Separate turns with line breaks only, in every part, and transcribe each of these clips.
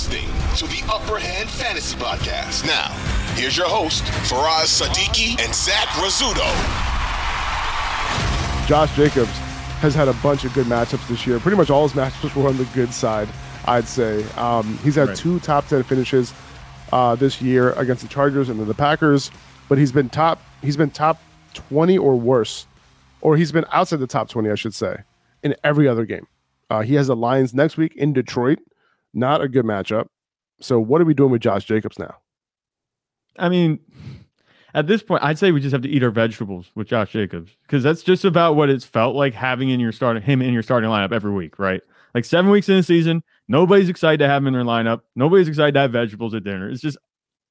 listening to the Upper Hand Fantasy Podcast. Now, here's your host, Faraz Siddiqi and Zach Rizzuto.
Josh Jacobs has had a bunch of good matchups this year. Pretty much all his matchups were on the good side, I'd say. Um, he's had right. two top 10 finishes uh, this year against the Chargers and the Packers, but he's been top he's been top 20 or worse, or he's been outside the top 20, I should say, in every other game. Uh, he has the Lions next week in Detroit. Not a good matchup. So what are we doing with Josh Jacobs now?
I mean, at this point, I'd say we just have to eat our vegetables with Josh Jacobs because that's just about what it's felt like having in your starting him in your starting lineup every week, right? Like seven weeks in the season, nobody's excited to have him in their lineup. Nobody's excited to have vegetables at dinner. It's just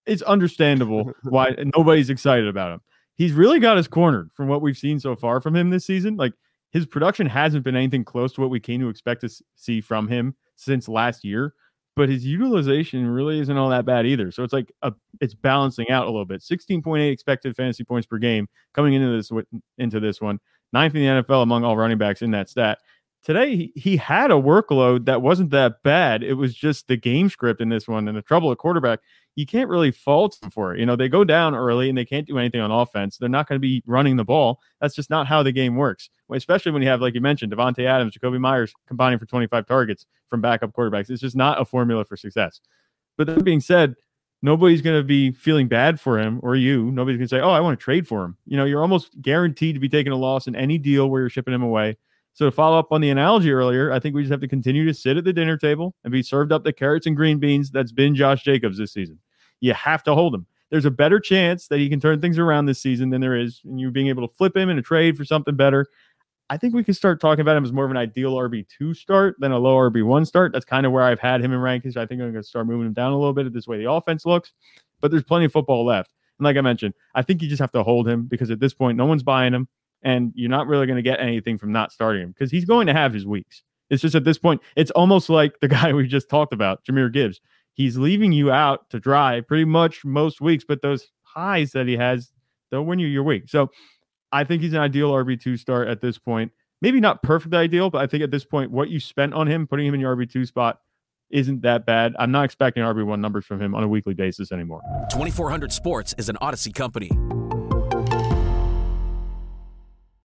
it's understandable why nobody's excited about him. He's really got us cornered from what we've seen so far from him this season. Like his production hasn't been anything close to what we came to expect to see from him since last year but his utilization really isn't all that bad either. So it's like a, it's balancing out a little bit. 16.8 expected fantasy points per game coming into this into this one, ninth in the NFL among all running backs in that stat. Today he, he had a workload that wasn't that bad. It was just the game script in this one and the trouble at quarterback you can't really fault them for it. You know, they go down early and they can't do anything on offense. They're not going to be running the ball. That's just not how the game works. Especially when you have, like you mentioned, Davante Adams, Jakobi Meyers combining for 25 targets from backup quarterbacks. It's just not a formula for success. But that being said, nobody's going to be feeling bad for him or you. Nobody's going to say, oh, I want to trade for him. You know, you're almost guaranteed to be taking a loss in any deal where you're shipping him away. So to follow up on the analogy earlier, I think we just have to continue to sit at the dinner table and be served up the carrots and green beans that's been Josh Jacobs this season you have to hold him. There's a better chance that he can turn things around this season than there is in you being able to flip him in a trade for something better. I think we can start talking about him as more of an ideal RB2 start than a low RB1 start. That's kind of where I've had him in rankings. I think I'm going to start moving him down a little bit at this way the offense looks, but there's plenty of football left. And like I mentioned, I think you just have to hold him because at this point, no one's buying him and you're not really going to get anything from not starting him because he's going to have his weeks. It's just at this point, it's almost like the guy we just talked about, Jahmyr Gibbs he's leaving you out to dry pretty much most weeks, but those highs that he has, they'll win you your week. So I think he's an ideal RB2 start at this point. Maybe not perfect ideal, but I think at this point, what you spent on him, putting him in your RB2 spot, isn't that bad. I'm not expecting RB1 numbers from him on a weekly basis anymore.
2400 Sports is an Audacy company.